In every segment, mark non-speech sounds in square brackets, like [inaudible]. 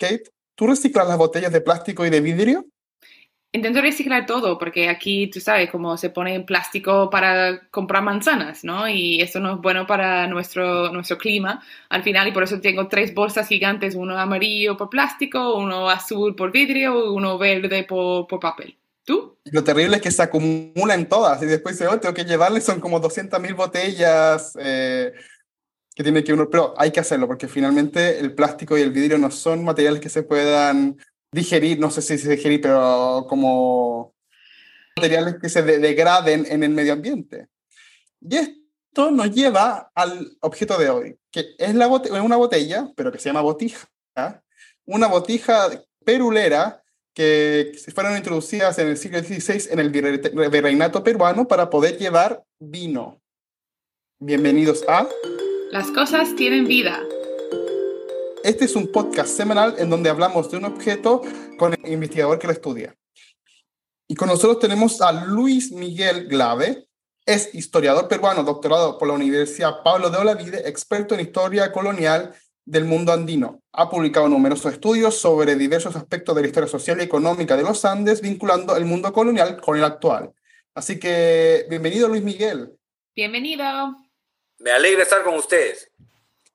Kate, ¿tú reciclas las botellas de plástico y de vidrio? Intento reciclar todo porque aquí, tú sabes, como se pone en plástico para comprar manzanas, ¿no? Y eso no es bueno para nuestro, nuestro clima al final y por eso tengo tres bolsas gigantes, uno amarillo por plástico, uno azul por vidrio y uno verde por, por papel. ¿Tú? Lo terrible es que se acumulan todas y después se oh, tengo que llevarle, son como 200.000 botellas eh, tiene que uno, pero hay que hacerlo porque finalmente el plástico y el vidrio no son materiales que se puedan digerir, no sé si se digerir, pero como materiales que se degraden en el medio ambiente. Y esto nos lleva al objeto de hoy, que es la una botella, pero que se llama botija, una botija perulera que fueron introducidas en el siglo XVI en el virreinato peruano para poder llevar vino. Bienvenidos a... Las cosas tienen vida. Este es un podcast semanal en donde hablamos de un objeto con el investigador que lo estudia. Y con nosotros tenemos a Luis Miguel Glave, es historiador peruano, doctorado por la Universidad Pablo de Olavide, experto en historia colonial del mundo andino. Ha publicado numerosos estudios sobre diversos aspectos de la historia social y económica de los Andes, vinculando el mundo colonial con el actual. Así que, bienvenido Luis Miguel. Bienvenido. Me alegra estar con ustedes.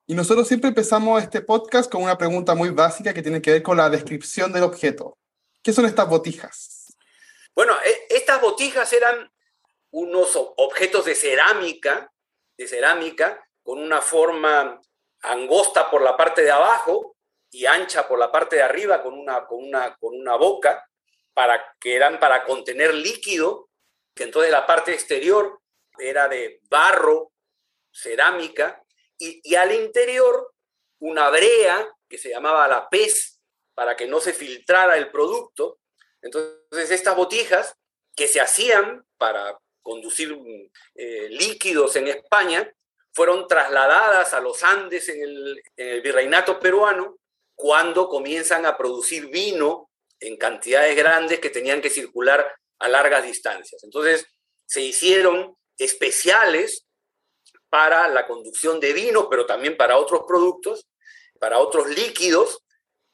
Y nosotros siempre empezamos este podcast con una pregunta muy básica que tiene que ver con la descripción del objeto. ¿Qué son estas botijas? Bueno, e, estas botijas eran unos objetos de cerámica, de cerámica, con una forma angosta por la parte de abajo y ancha por la parte de arriba, con una, con una, con una boca, para, que eran para contener líquido, que entonces la parte exterior era de barro, cerámica, y, al interior una brea que se llamaba la pez para que no se filtrara el producto. Entonces estas botijas que se hacían para conducir eh, líquidos en España fueron trasladadas a los Andes en el, en el virreinato peruano cuando comienzan a producir vino en cantidades grandes que tenían que circular a largas distancias. Entonces se hicieron especiales para la conducción de vino, pero también para otros productos, para otros líquidos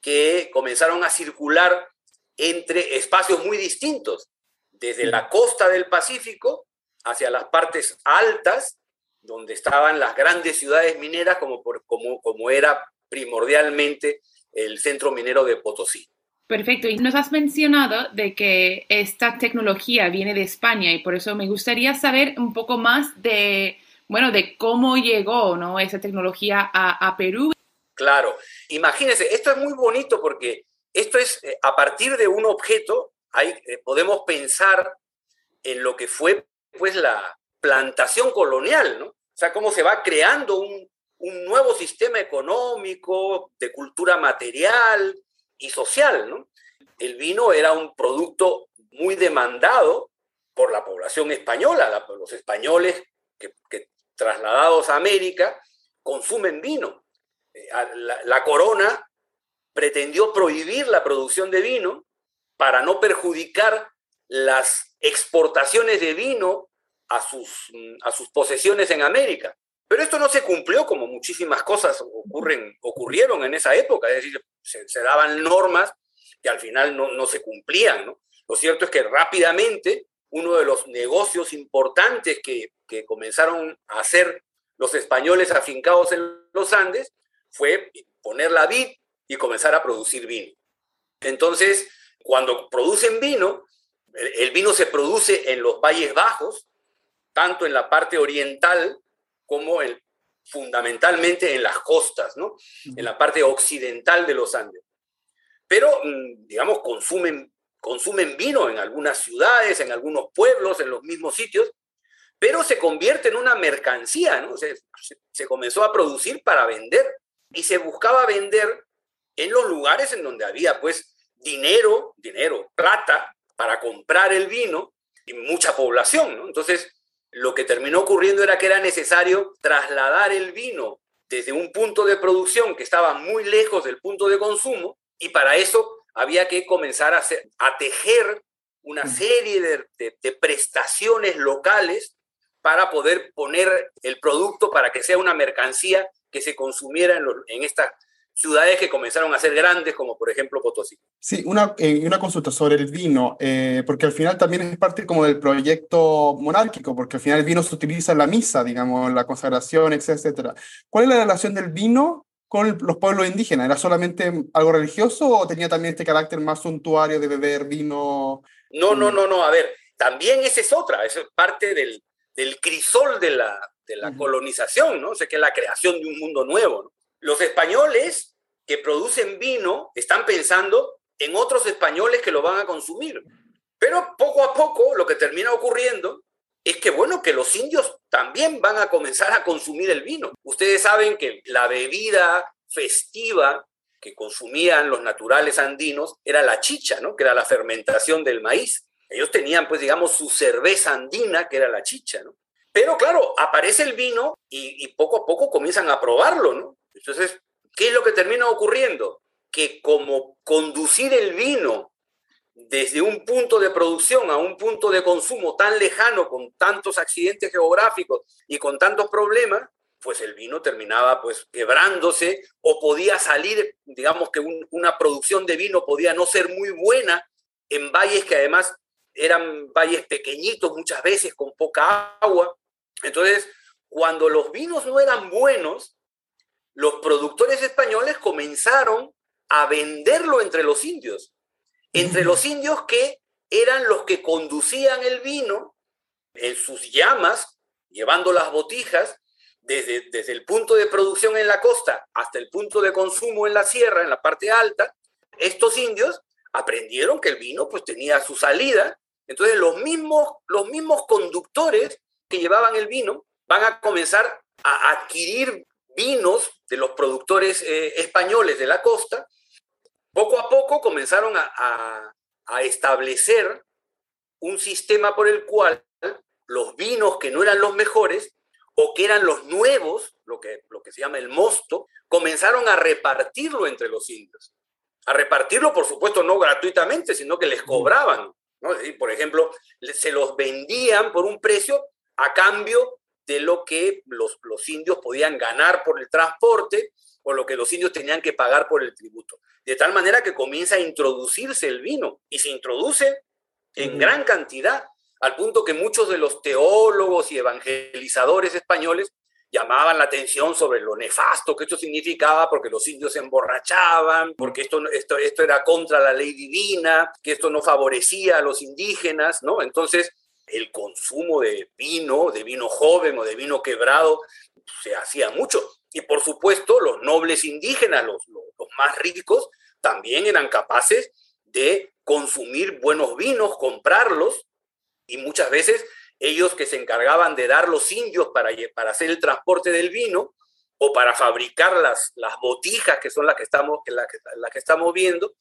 que comenzaron a circular entre espacios muy distintos, desde la costa del Pacífico hacia las partes altas, donde estaban las grandes ciudades mineras, como, como, como era primordialmente el centro minero de Potosí. Perfecto. Y nos has mencionado de que esta tecnología viene de España y por eso me gustaría saber un poco más de bueno, de cómo llegó ¿no? esa tecnología a, Perú. Claro, imagínense, esto es muy bonito porque esto es eh, a partir de un objeto, hay, eh, podemos pensar en lo que fue pues la plantación colonial, ¿no? O sea, cómo se va creando un, un nuevo sistema económico, de cultura material y social, ¿no? El vino era un producto muy demandado por la población española, los españoles que, que, trasladados a América, consumen vino. Eh, la, corona pretendió prohibir la producción de vino para no perjudicar las exportaciones de vino a sus, mm, a sus posesiones en América. Pero esto no se cumplió como muchísimas cosas ocurren, ocurrieron en esa época, es decir, se, daban normas que al final no, no se cumplían. ¿no? Lo cierto es que rápidamente uno de los negocios importantes que, comenzaron a hacer los españoles afincados en los Andes fue poner la vid y comenzar a producir vino. Entonces, cuando producen vino, el vino se produce en los valles bajos, tanto en la parte oriental como fundamentalmente en las costas, ¿no? en la parte occidental de los Andes. Pero, mm, digamos, consumen consumen vino en algunas ciudades, en algunos pueblos, en los mismos sitios, pero se convierte en una mercancía, ¿no? Se, comenzó a producir para vender y se buscaba vender en los lugares en donde había pues dinero, dinero, plata para comprar el vino y mucha población, ¿no? Entonces, lo que terminó ocurriendo era que era necesario trasladar el vino desde un punto de producción que estaba muy lejos del punto de consumo y para eso había que comenzar a, hacer, a tejer una serie de, prestaciones locales para poder poner el producto para que sea una mercancía que se consumiera en, en estas ciudades que comenzaron a ser grandes, como por ejemplo Potosí. Sí, una, eh, una consulta sobre el vino, eh, porque al final también es parte como del proyecto monárquico, porque al final el vino se utiliza en la misa, digamos, en la consagración, etcétera. ¿Cuál es la relación del vino con los pueblos indígenas? ¿Era solamente algo religioso o tenía también este carácter más suntuario de beber vino? No, no, no, no, a ver, también esa es otra, es parte del, del crisol de la, de la colonización, ¿no? O sea, que es la creación de un mundo nuevo, ¿no? Los españoles que producen vino están pensando en otros españoles que lo van a consumir. Pero poco a poco lo que termina ocurriendo es que, bueno, que los indios también van a comenzar a consumir el vino. Ustedes saben que la bebida festiva que consumían los naturales andinos era la chicha, ¿no? Que era la fermentación del maíz. Ellos tenían, pues, digamos, su cerveza andina, que era la chicha, ¿no? Pero claro, aparece el vino y, poco a poco comienzan a probarlo, ¿no? Entonces, ¿qué es lo que termina ocurriendo? Que como conducir el vino desde un punto de producción a un punto de consumo tan lejano, con tantos accidentes geográficos y con tantos problemas, pues el vino terminaba pues quebrándose o podía salir, digamos que una producción de vino podía no ser muy buena en valles que además eran valles pequeñitos muchas veces con poca agua. Entonces, cuando los vinos no eran buenos, los productores españoles comenzaron a venderlo entre los indios, entre los indios que eran los que conducían el vino en sus llamas, llevando las botijas desde, desde el punto de producción en la costa hasta el punto de consumo en la sierra, en la parte alta. Estos indios aprendieron que el vino pues tenía su salida, entonces los mismos, los mismos conductores que llevaban el vino van a comenzar a adquirir vinos de los productores eh, españoles de la costa, poco a poco comenzaron a, establecer un sistema por el cual los vinos que no eran los mejores o que eran los nuevos, lo que, lo que se llama el mosto, comenzaron a repartirlo entre los indios. A repartirlo, por supuesto, no gratuitamente, sino que les cobraban. Por ejemplo, se los vendían por un precio a cambio de lo que los, los indios podían ganar por el transporte o lo que los indios tenían que pagar por el tributo. De tal manera que comienza a introducirse el vino y se introduce en gran cantidad, al punto que muchos de los teólogos y evangelizadores españoles llamaban la atención sobre lo nefasto que esto significaba, porque los indios se emborrachaban, porque esto, esto, esto era contra la ley divina, que esto no favorecía a los indígenas, ¿no? Entonces, el consumo de vino, de vino joven o de vino quebrado, se hacía mucho. Y por supuesto, los nobles indígenas, los, los, más ricos, también eran capaces de consumir buenos vinos, comprarlos, y muchas veces ellos que se encargaban de dar los indios para, para hacer el transporte del vino o para fabricar las, las botijas que son las que, estamos, las que estamos viendo,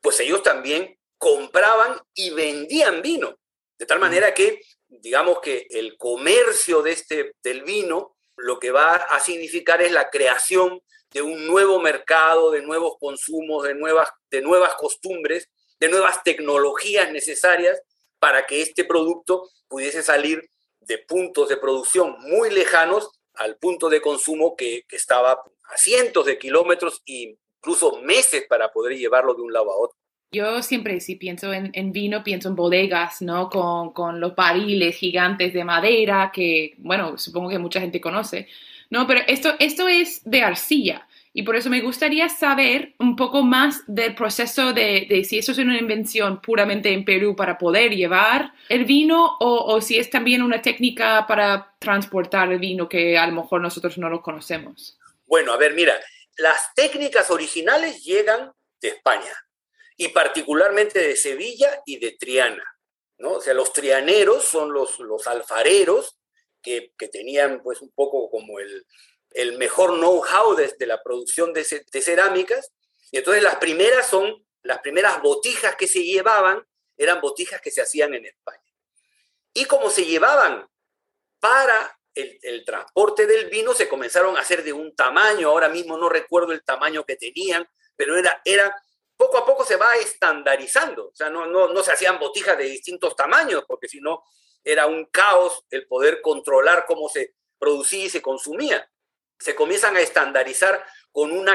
pues ellos también compraban y vendían vino. De tal manera que, digamos que el comercio de este, del vino lo que va a significar es la creación de un nuevo mercado, de nuevos consumos, de nuevas, de nuevas costumbres, de nuevas tecnologías necesarias para que este producto pudiese salir de puntos de producción muy lejanos al punto de consumo que, que estaba a cientos de kilómetros e incluso meses para poder llevarlo de un lado a otro. Yo siempre, si pienso en, vino, pienso en bodegas, ¿no? Con, con, los barriles gigantes de madera que, bueno, supongo que mucha gente conoce, ¿no? Pero esto, esto es de arcilla y por eso me gustaría saber un poco más del proceso de, de si eso es una invención puramente en Perú para poder llevar el vino o, o si es también una técnica para transportar el vino que a lo mejor nosotros no lo conocemos. Bueno, a ver, mira, las técnicas originales llegan de España y particularmente de Sevilla y de Triana. ¿no? O sea, los trianeros son los, los alfareros que, que tenían pues un poco como el, el mejor know-how de, la producción de, de, cerámicas. Y entonces las primeras son, las primeras botijas que se llevaban eran botijas que se hacían en España. Y como se llevaban para el, el, transporte del vino, se comenzaron a hacer de un tamaño, ahora mismo no recuerdo el tamaño que tenían, pero era, era poco a poco se va estandarizando. O sea, no, no, no se hacían botijas de distintos tamaños, porque si no era un caos el poder controlar cómo se producía y se consumía. Se comienzan a estandarizar con un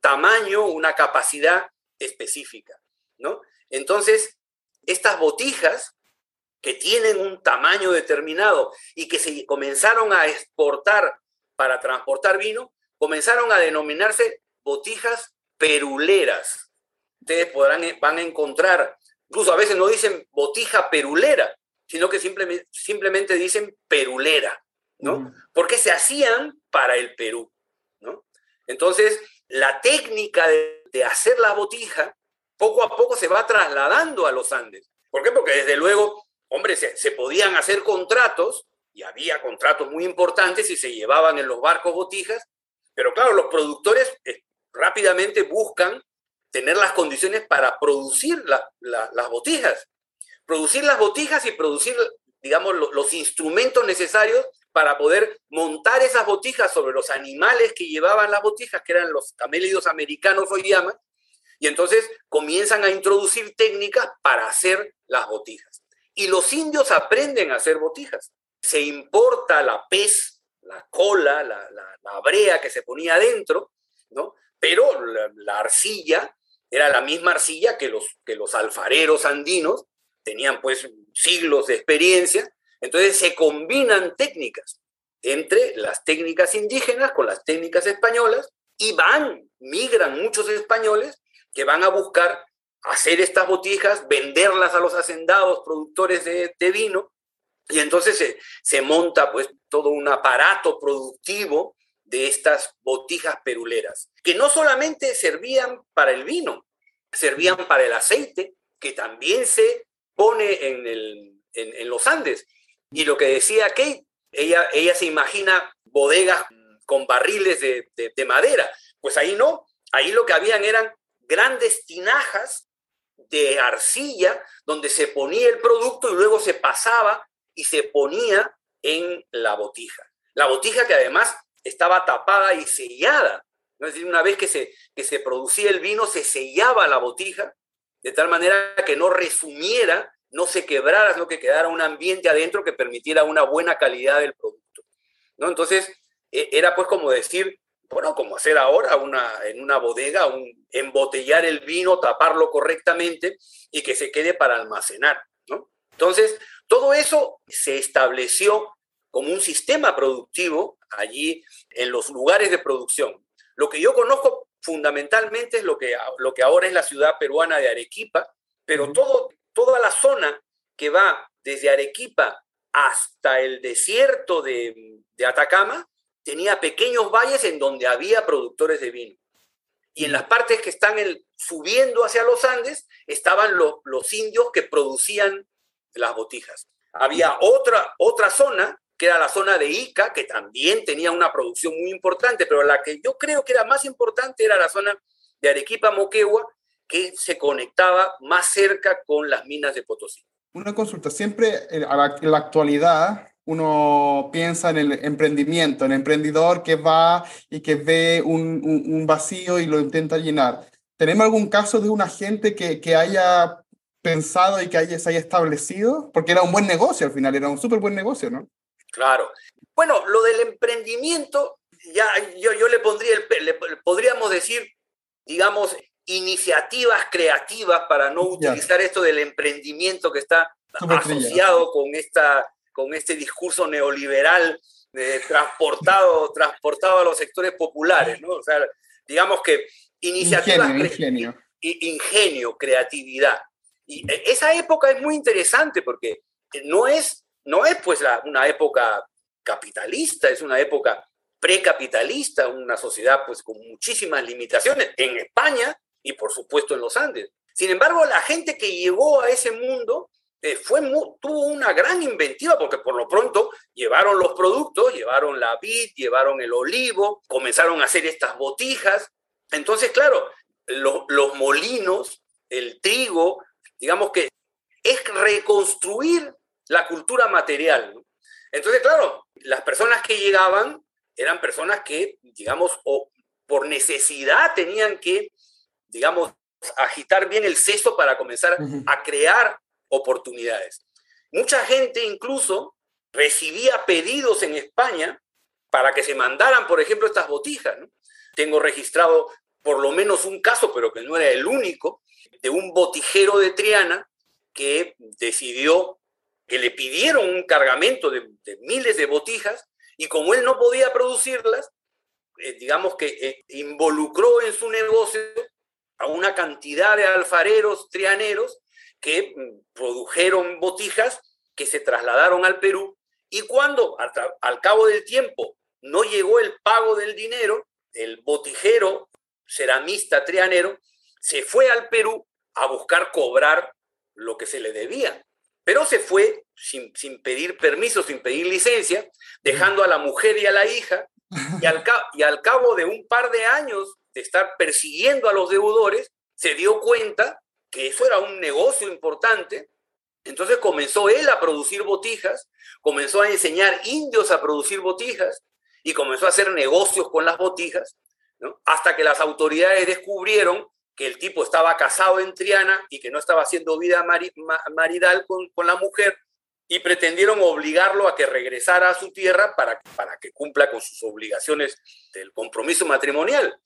tamaño, una capacidad específica, ¿no? Entonces, estas botijas que tienen un tamaño determinado y que se comenzaron a exportar para transportar vino, comenzaron a denominarse botijas peruleras. Ustedes podrán, van a encontrar, incluso a veces no dicen botija perulera, sino que simplemente, simplemente dicen perulera, ¿no? Porque se hacían para el Perú, ¿no? Entonces, la técnica de, de hacer la botija poco a poco se va trasladando a los Andes. ¿Por qué? Porque desde luego, hombre, se, se podían hacer contratos y había contratos muy importantes y se llevaban en los barcos botijas, pero claro, los productores eh, rápidamente buscan tener las condiciones para producir las botijas. Producir las botijas y producir, digamos, los instrumentos necesarios para poder montar esas botijas sobre los animales que llevaban las botijas, que eran los camélidos americanos hoy llaman, y entonces comienzan a introducir técnicas para hacer las botijas. Y los indios aprenden a hacer botijas. Se importa la pez, la cola, la, la, brea que se ponía adentro, ¿no? Pero la, arcilla era la misma arcilla que los, que los alfareros andinos, tenían pues siglos de experiencia, entonces se combinan técnicas entre las técnicas indígenas con las técnicas españolas y van, migran muchos españoles que van a buscar hacer estas botijas, venderlas a los hacendados productores de, vino, y entonces se, se, monta pues todo un aparato productivo de estas botijas peruleras, que no solamente servían para el vino, servían para el aceite, que también se pone en, el, en, los Andes. Y lo que decía Kate, ella, ella se imagina bodegas con barriles de, de madera, pues ahí no, ahí lo que habían eran grandes tinajas de arcilla donde se ponía el producto y luego se pasaba y se ponía en la botija. La botija que además estaba tapada y sellada. Es decir, una vez que se, que se producía el vino, se sellaba la botija de tal manera que no resumiera, no se quebrara, sino que quedara un ambiente adentro que permitiera una buena calidad del producto. ¿no? Entonces, e, era pues como decir, bueno, como hacer ahora una, en una bodega, un, embotellar el vino, taparlo correctamente y que se quede para almacenar. ¿no? Entonces, todo eso se estableció como un sistema productivo allí en los lugares de producción. Lo que yo conozco fundamentalmente es lo que, lo que ahora es la ciudad peruana de Arequipa, pero todo, toda la zona que va desde Arequipa hasta el desierto de, de Atacama tenía pequeños valles en donde había productores de vino. Y en las partes que están subiendo hacia los Andes estaban los indios que producían las botijas. Había otra, otra zona, que era la zona de Ica, que también tenía una producción muy importante, pero la que yo creo que era más importante era la zona de Arequipa, Moquegua, que se conectaba más cerca con las minas de Potosí. Una consulta, siempre en la actualidad uno piensa en el emprendimiento, en el emprendedor que va y que ve un, un, vacío y lo intenta llenar. ¿Tenemos algún caso de una gente que, que haya pensado y que haya, se haya establecido? Porque era un buen negocio al final, era un súper buen negocio, ¿no? Claro. Bueno, lo del emprendimiento, ya yo, yo le pondría, el, le, podríamos decir, digamos, iniciativas creativas para no utilizar esto del emprendimiento que está asociado con esta con este discurso neoliberal transportado, transportado a los sectores populares, ¿no? O sea, digamos que iniciativas... Ingenio, ingenio. creatividad. Y e, esa época es muy interesante porque no es, no es pues una época capitalista, es una época precapitalista, una sociedad pues con muchísimas limitaciones en España y por supuesto en los Andes. Sin embargo, la gente que llegó a ese mundo eh, fue tuvo una gran inventiva porque por lo pronto llevaron los productos, llevaron la vid, llevaron el olivo, comenzaron a hacer estas botijas. Entonces, claro, los molinos, el trigo, digamos que es reconstruir la cultura material. Entonces, claro, las personas que llegaban eran personas que, digamos, o por necesidad tenían que, digamos, agitar bien el cesto para comenzar a crear oportunidades. Mucha gente incluso recibía pedidos en España para que se mandaran, por ejemplo, estas botijas. tengo registrado por lo menos un caso, pero que no era el único, de un botijero de Triana que decidió que le pidieron un cargamento de, miles de botijas y como él no podía producirlas, eh, digamos que eh, involucró en su negocio a una cantidad de alfareros trianeros que mm, produjeron botijas que se trasladaron al Perú y cuando al cabo del tiempo no llegó el pago del dinero, el botijero ceramista trianero se fue al Perú a buscar cobrar lo que se le debía. Pero se fue sin, pedir permiso, sin pedir licencia, dejando a la mujer y a la hija, y al, y al cabo de un par de años de estar persiguiendo a los deudores, se dio cuenta que eso era un negocio importante. Entonces comenzó él a producir botijas, comenzó a enseñar indios a producir botijas y comenzó a hacer negocios con las botijas, hasta que las autoridades descubrieron que el tipo estaba casado en Triana y que no estaba haciendo vida maridal con, la mujer y pretendieron obligarlo a que regresara a su tierra para, para que cumpla con sus obligaciones del compromiso matrimonial.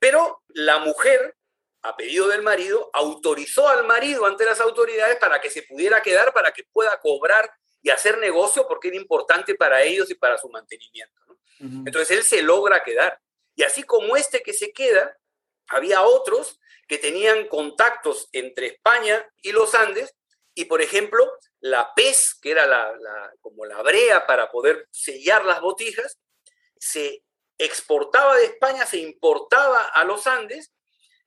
Pero la mujer, a pedido del marido, autorizó al marido ante las autoridades para que se pudiera quedar, para que pueda cobrar y hacer negocio porque era importante para ellos y para su mantenimiento. Entonces él se logra quedar. Y así como este que se queda, había otros que tenían contactos entre España y los Andes y, por ejemplo, la pez, que era la, como la brea para poder sellar las botijas, se exportaba de España, se importaba a los Andes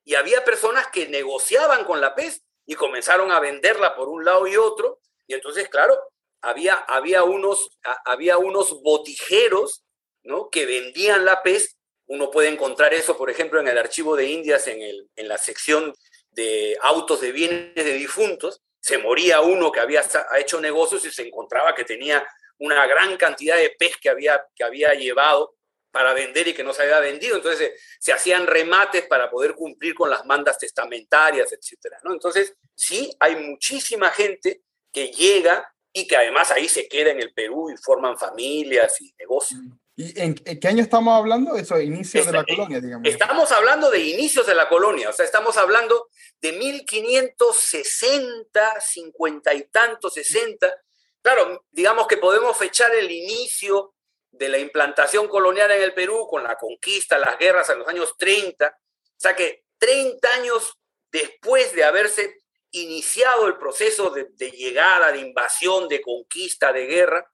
y había personas que negociaban con la pez y comenzaron a venderla por un lado y otro. Y entonces, claro, había, había, unos, había unos botijeros ¿no? que vendían la pez uno puede encontrar eso, por ejemplo, en el archivo de Indias, en, el, en la sección de autos de bienes de difuntos. Se moría uno que había hecho negocios y se encontraba que tenía una gran cantidad de pez que había, que había llevado para vender y que no se había vendido. Entonces se, hacían remates para poder cumplir con las mandas testamentarias, etc. Entonces, sí, hay muchísima gente que llega y que además ahí se queda en el Perú y forman familias y negocios. Mm. ¿Y en, qué año estamos hablando? Eso, inicios de la colonia, digamos. Estamos hablando de inicios de la colonia, o sea, estamos hablando de 1560, 50 y tanto, 60. Claro, digamos que podemos fechar el inicio de la implantación colonial en el Perú con la conquista, las guerras en los años 30. O sea que 30 años después de haberse iniciado el proceso de, de llegada, de invasión, de conquista, de guerra,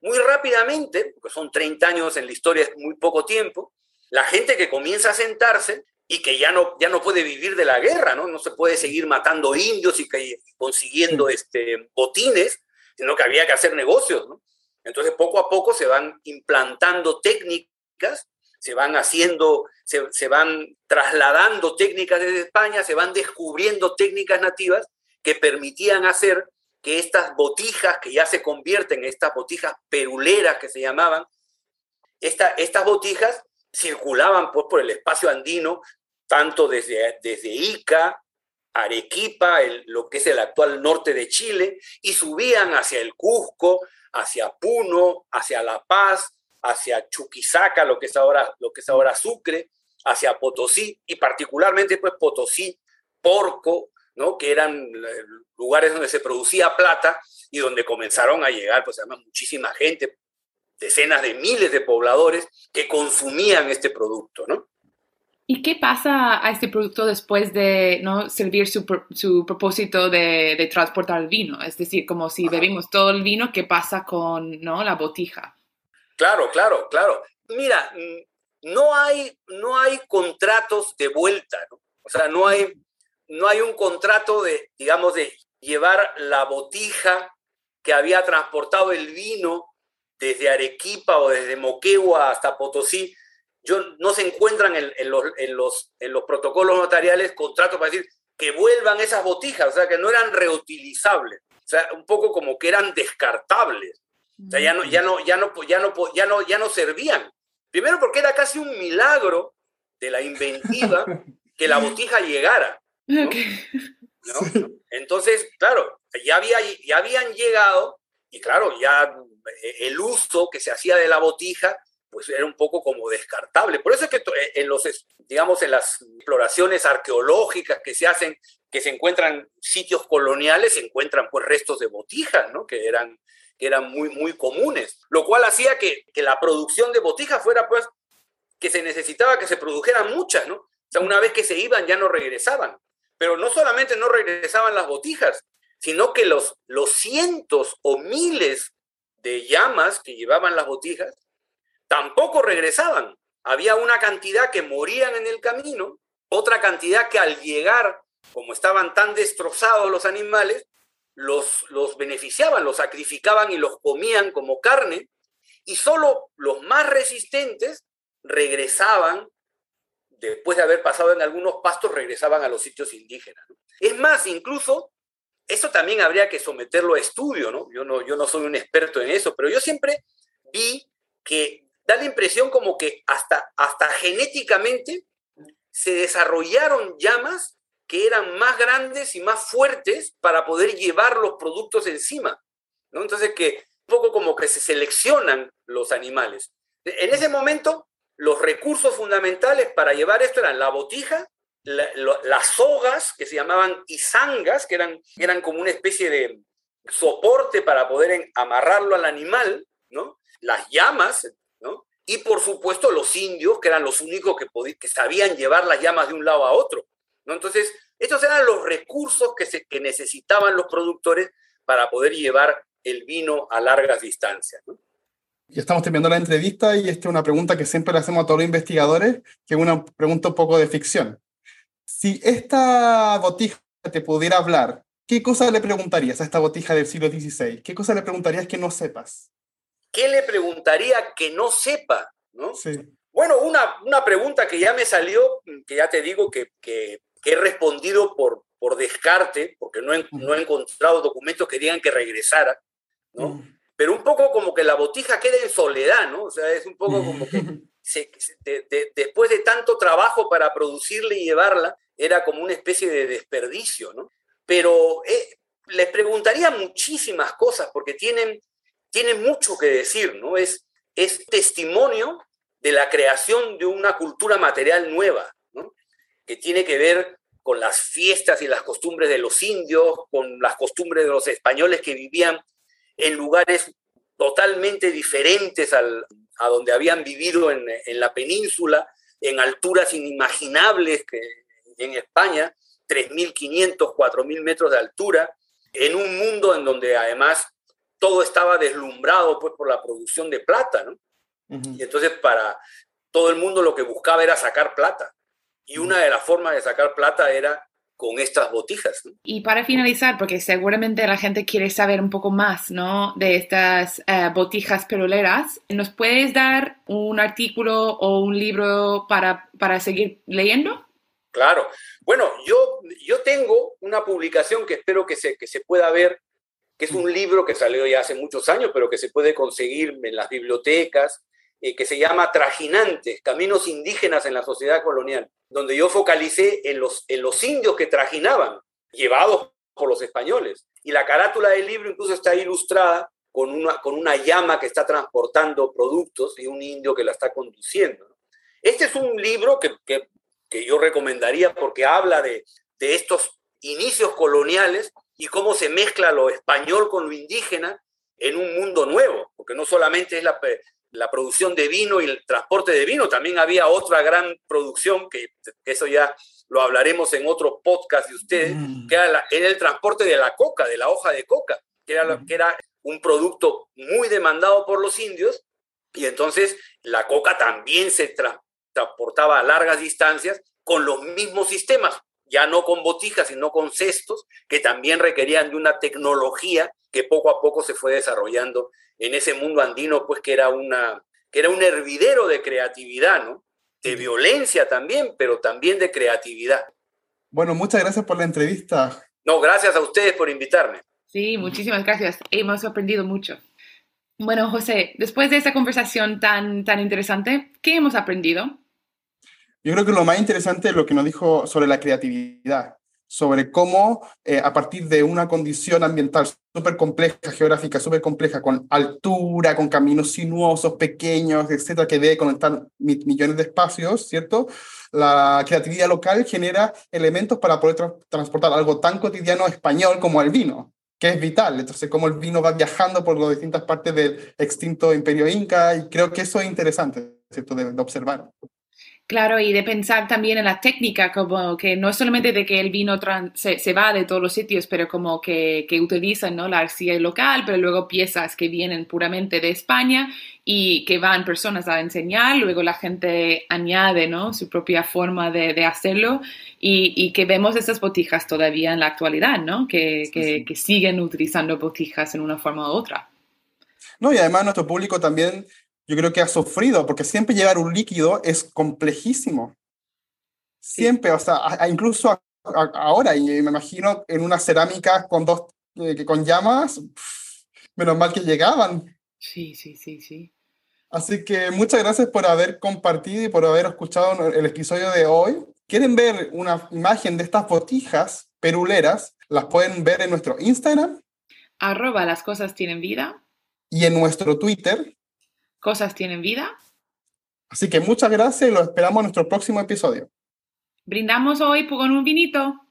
muy rápidamente, porque son 30 años en la historia, es muy poco tiempo, la gente que comienza a sentarse y que ya no, ya no puede vivir de la guerra, ¿no? No se puede seguir matando indios y que, consiguiendo este, botines, sino que había que hacer negocios, ¿no? Entonces, poco a poco se van implantando técnicas, se van haciendo, se, se van trasladando técnicas desde España, se van descubriendo técnicas nativas que permitían hacer que estas botijas, que ya se convierten en estas botijas peruleras que se llamaban, estas botijas circulaban pues, por el espacio andino, tanto desde, desde Ica, Arequipa, lo que es el actual norte de Chile, y subían hacia el Cusco, hacia Puno, hacia La Paz, hacia Chuquisaca, lo que es ahora, lo que es ahora Sucre, hacia Potosí, y particularmente pues Potosí, Porco, ¿no? que eran eh, lugares donde se producía plata y donde comenzaron a llegar, pues además, muchísima gente, decenas de miles de pobladores que consumían este producto, ¿no? ¿Y qué pasa a este producto después de no servir su, su propósito de, de, transportar el vino? Es decir, como si bebimos todo el vino, ¿qué pasa con ¿no? la botija? Claro, claro, claro. Mira, mm, no hay, no hay contratos de vuelta, ¿no? O sea, no hay, no hay un contrato de, digamos, de llevar la botija que había transportado el vino desde Arequipa o desde Moquegua hasta Potosí. Yo, no se encuentran en, los, en, los, en los protocolos notariales contratos para decir que vuelvan esas botijas, o sea, que no eran reutilizables, o sea, un poco como que eran descartables. O sea, ya no, ya no, ya no, ya no, ya no, ya no servían. Primero porque era casi un milagro de la inventiva [laughs] que la botija llegara. Entonces, claro, ya, había, ya habían llegado y claro, ya eh, el uso que se hacía de la botija pues era un poco como descartable. Por eso es que eh, en los, digamos, en las exploraciones arqueológicas que se hacen, que se encuentran sitios coloniales, se encuentran pues restos de botijas, ¿no? Que eran, que eran muy, muy comunes, lo cual hacía que, que la producción de botijas fuera pues que se necesitaba que se produjeran muchas, ¿no? O sea, una vez que se iban ya no regresaban. Pero no solamente no regresaban las botijas, sino que los, los cientos o miles de llamas que llevaban las botijas tampoco regresaban. Había una cantidad que morían en el camino, otra cantidad que al llegar, como estaban tan destrozados los animales, los, los beneficiaban, los sacrificaban y los comían como carne, y solo los más resistentes regresaban, después de haber pasado en algunos pastos, regresaban a los sitios indígenas. Es más, incluso, eso también habría que someterlo a estudio, ¿no? Yo, ¿no? yo no soy un experto en eso, pero yo siempre vi que da la impresión como que hasta, hasta genéticamente se desarrollaron llamas que eran más grandes y más fuertes para poder llevar los productos encima. ¿no? Entonces que un poco como que se seleccionan los animales. En ese momento, los recursos fundamentales para llevar esto eran la botija, las sogas, que se llamaban izangas, que eran, eran como una especie de soporte para poder amarrarlo al animal, ¿no? las llamas, y por supuesto los indios, que eran los únicos que, que sabían llevar las llamas de un lado a otro. ¿No? Entonces, estos eran los recursos que, se, que necesitaban los productores para poder llevar el vino a largas distancias. Ya estamos terminando la entrevista y esta es una pregunta que siempre le hacemos a todos los investigadores, que es una pregunta un poco de ficción. Si esta botija te pudiera hablar, ¿qué cosa le preguntarías a esta botija del siglo XVI? ¿Qué cosa le preguntarías que no sepas? ¿qué le preguntaría que no sepa? ¿no? Bueno, una, una pregunta que ya me salió, que ya te digo que, que, he respondido por, por descarte, porque no he, no he, encontrado documentos que digan que regresara, ¿no? Pero un poco como que la botija queda en soledad, ¿no? O sea, es un poco como que [laughs] después de tanto trabajo para producirla y llevarla, era como una especie de desperdicio, ¿no? Pero eh, les preguntaría muchísimas cosas porque tienen tiene mucho que decir, ¿no? Es, es testimonio de la creación de una cultura material nueva. Que tiene que ver con las fiestas y las costumbres de los indios, con las costumbres de los españoles que vivían en lugares totalmente diferentes al, a donde habían vivido en, en, la península, en alturas inimaginables que en España, 3.500, 4.000 metros de altura, en un mundo en donde además todo estaba deslumbrado pues, por la producción de plata, ¿no? Y entonces para todo el mundo lo que buscaba era sacar plata. Y una de las formas de sacar plata era con estas botijas. Y para finalizar, porque seguramente la gente quiere saber un poco más ¿no? de estas eh, botijas peroleras, ¿nos puedes dar un artículo o un libro para, para seguir leyendo? Claro. Bueno, yo, yo tengo una publicación que espero que se, que se pueda ver que es un libro que salió ya hace muchos años, pero que se puede conseguir en las bibliotecas, eh, que se llama Trajinantes, Caminos Indígenas en la Sociedad Colonial, donde yo focalicé en los, en los indios que trajinaban, llevados por los españoles. Y la carátula del libro incluso está ilustrada con una, con una llama que está transportando productos y un indio que la está conduciendo. Este es un libro que, que, que yo recomendaría porque habla de, de estos inicios coloniales y cómo se mezcla lo español con lo indígena en un mundo nuevo, porque no solamente es la, la producción de vino y el transporte de vino, también había otra gran producción, que, eso ya lo hablaremos en otro podcast de ustedes, mm. que era, el transporte de la coca, de la hoja de coca, que era, que era un producto muy demandado por los indios, y entonces la coca también se transportaba a largas distancias con los mismos sistemas, ya no con botijas, sino con cestos, que también requerían de una tecnología que poco a poco se fue desarrollando en ese mundo andino, pues que era, una, que era un hervidero de creatividad, ¿no? De violencia también, pero también de creatividad. Bueno, muchas gracias por la entrevista. No, gracias a ustedes por invitarme. Sí, muchísimas gracias. Hemos aprendido mucho. Bueno, José, después de esta conversación tan, tan interesante, ¿qué hemos aprendido? Yo creo que lo más interesante es lo que nos dijo sobre la creatividad. Sobre cómo eh, a partir de una condición ambiental súper compleja, geográfica súper compleja, con altura, con caminos sinuosos, pequeños, etcétera, que debe conectar millones de espacios, ¿cierto? La creatividad local genera elementos para poder transportar algo tan cotidiano español como el vino, que es vital. Entonces, cómo el vino va viajando por las distintas partes del extinto imperio inca, y creo que eso es interesante, ¿cierto?, de observar. Claro, y de pensar también en la técnica, como que no es solamente de que el vino se, va de todos los sitios, pero como que, que utilizan ¿no? la arcilla local, pero luego piezas que vienen puramente de España y que van personas a enseñar, luego la gente añade ¿no? su propia forma de, de hacerlo y, y, que vemos esas botijas todavía en la actualidad, ¿no? que, que, que siguen utilizando botijas en una forma u otra. No, y además nuestro público también yo creo que ha sufrido, porque siempre llevar un líquido es complejísimo. Siempre, o sea, incluso ahora, y me imagino en una cerámica con dos, eh, con llamas, menos mal que llegaban. Sí, sí, sí, sí. Así que muchas gracias por haber compartido y por haber escuchado el episodio de hoy. ¿Quieren ver una imagen de estas botijas peruleras? Las pueden ver en nuestro Instagram. Arroba las cosas tienen vida. Y en nuestro Twitter cosas tienen vida. Así que muchas gracias y lo esperamos en nuestro próximo episodio. Brindamos hoy con un vinito.